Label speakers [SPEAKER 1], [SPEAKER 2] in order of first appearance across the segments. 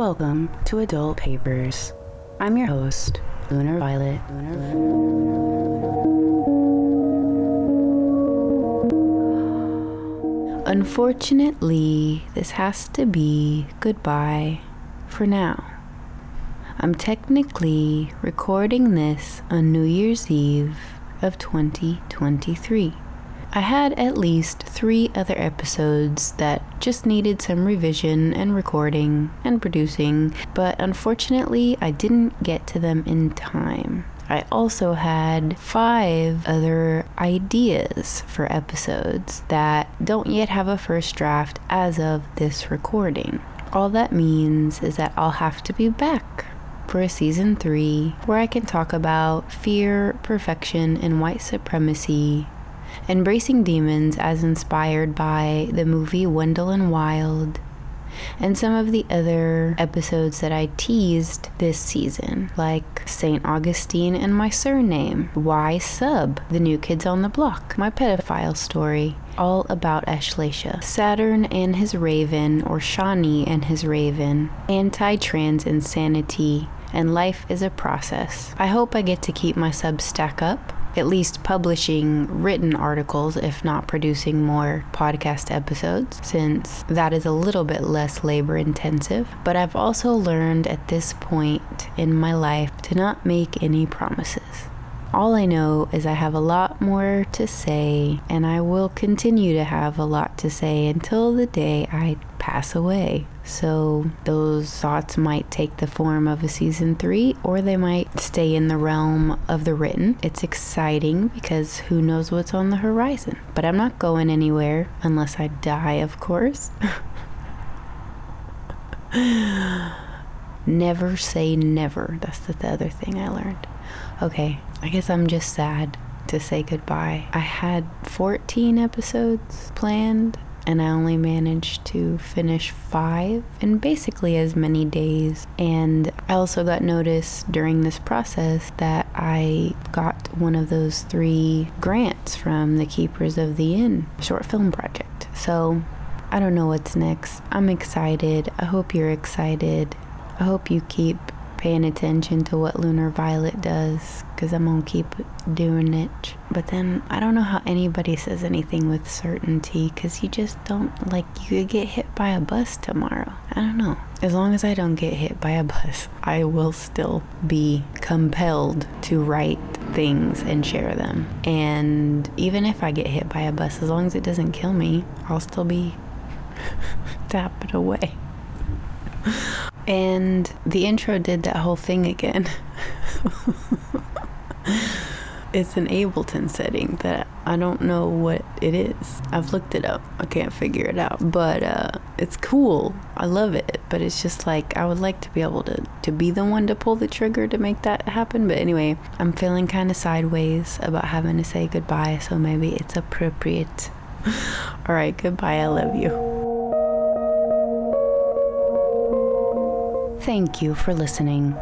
[SPEAKER 1] Welcome to Adult Papers. I'm your host, Lunar Violet. Unfortunately, this has to be goodbye for now. I'm technically recording this on New Year's Eve of 2023. I had at least three other episodes that just needed some revision and recording and producing, but unfortunately, I didn't get to them in time. I also had five other ideas for episodes that don't yet have a first draft as of this recording. All that means is that I'll have to be back for a season three where I can talk about fear, perfection, and white supremacy Embracing Demons as inspired by the movie Wendell and Wild, and some of the other episodes that I teased this season, like St. Augustine and My Surname, Why Sub, The New Kids on the Block, My Pedophile Story, all about Ashlacia, Saturn and his Raven, or Shani and his Raven, Anti Trans Insanity, and Life is a Process. I hope I get to keep my Substack up at least publishing written articles, if not producing more podcast episodes, since that is a little bit less labor intensive. But I've also learned at this point in my life to not make any promises. All I know is I have a lot more to say, and I will continue to have a lot to say until the day I pass away. So those thoughts might take the form of a season three, or they might stay in the realm of the written. It's exciting because who knows what's on the horizon. But I'm not going anywhere unless I die, of course. never say never. That's the other thing I learned. Okay, I guess I'm just sad to say goodbye. I had 14 episodes planned and I only managed to finish five in basically as many days. And I also got notice during this process that I got one of those three grants from the Keepers of the Inn short film project. So I don't know what's next. I'm excited. I hope you're excited. I hope you keep paying attention to what Lunar Violet does because I'm gonna keep doing it. But then I don't know how anybody says anything with certainty because you just don't like you could get hit by a bus tomorrow. I don't know. As long as I don't get hit by a bus, I will still be compelled to write things and share them. And even if I get hit by a bus, as long as it doesn't kill me, I'll still be tapping away. And the intro did that whole thing again. it's an Ableton setting that I don't know what it is. I've looked it up. I can't figure it out. But uh, it's cool. I love it. But it's just like I would like to be able to to be the one to pull the trigger to make that happen. But anyway, I'm feeling kind of sideways about having to say goodbye, so maybe it's appropriate. All right, goodbye. I love you. Thank you for listening.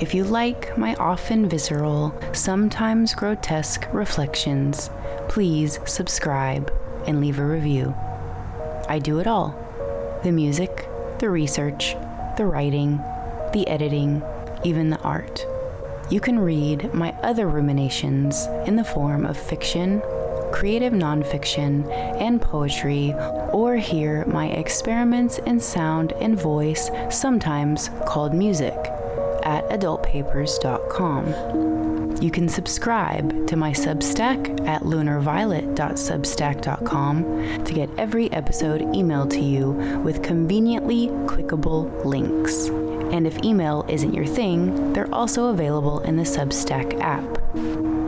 [SPEAKER 1] If you like my often visceral, sometimes grotesque reflections, please subscribe and leave a review. I do it all the music, the research, the writing, the editing, even the art. You can read my other ruminations in the form of fiction, creative nonfiction, and poetry, or hear my experiments in sound and voice, sometimes called music, at adultpapers.com. You can subscribe to my Substack at lunarviolet.substack.com to get every episode emailed to you with conveniently clickable links. And if email isn't your thing, they're also available in the Substack app.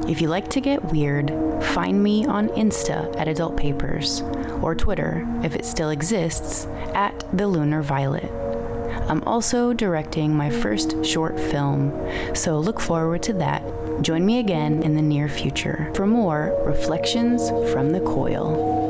[SPEAKER 1] If you like to get weird, find me on Insta at Adult Papers or Twitter, if it still exists, at The Lunar Violet. I'm also directing my first short film, so look forward to that. Join me again in the near future for more Reflections from the Coil.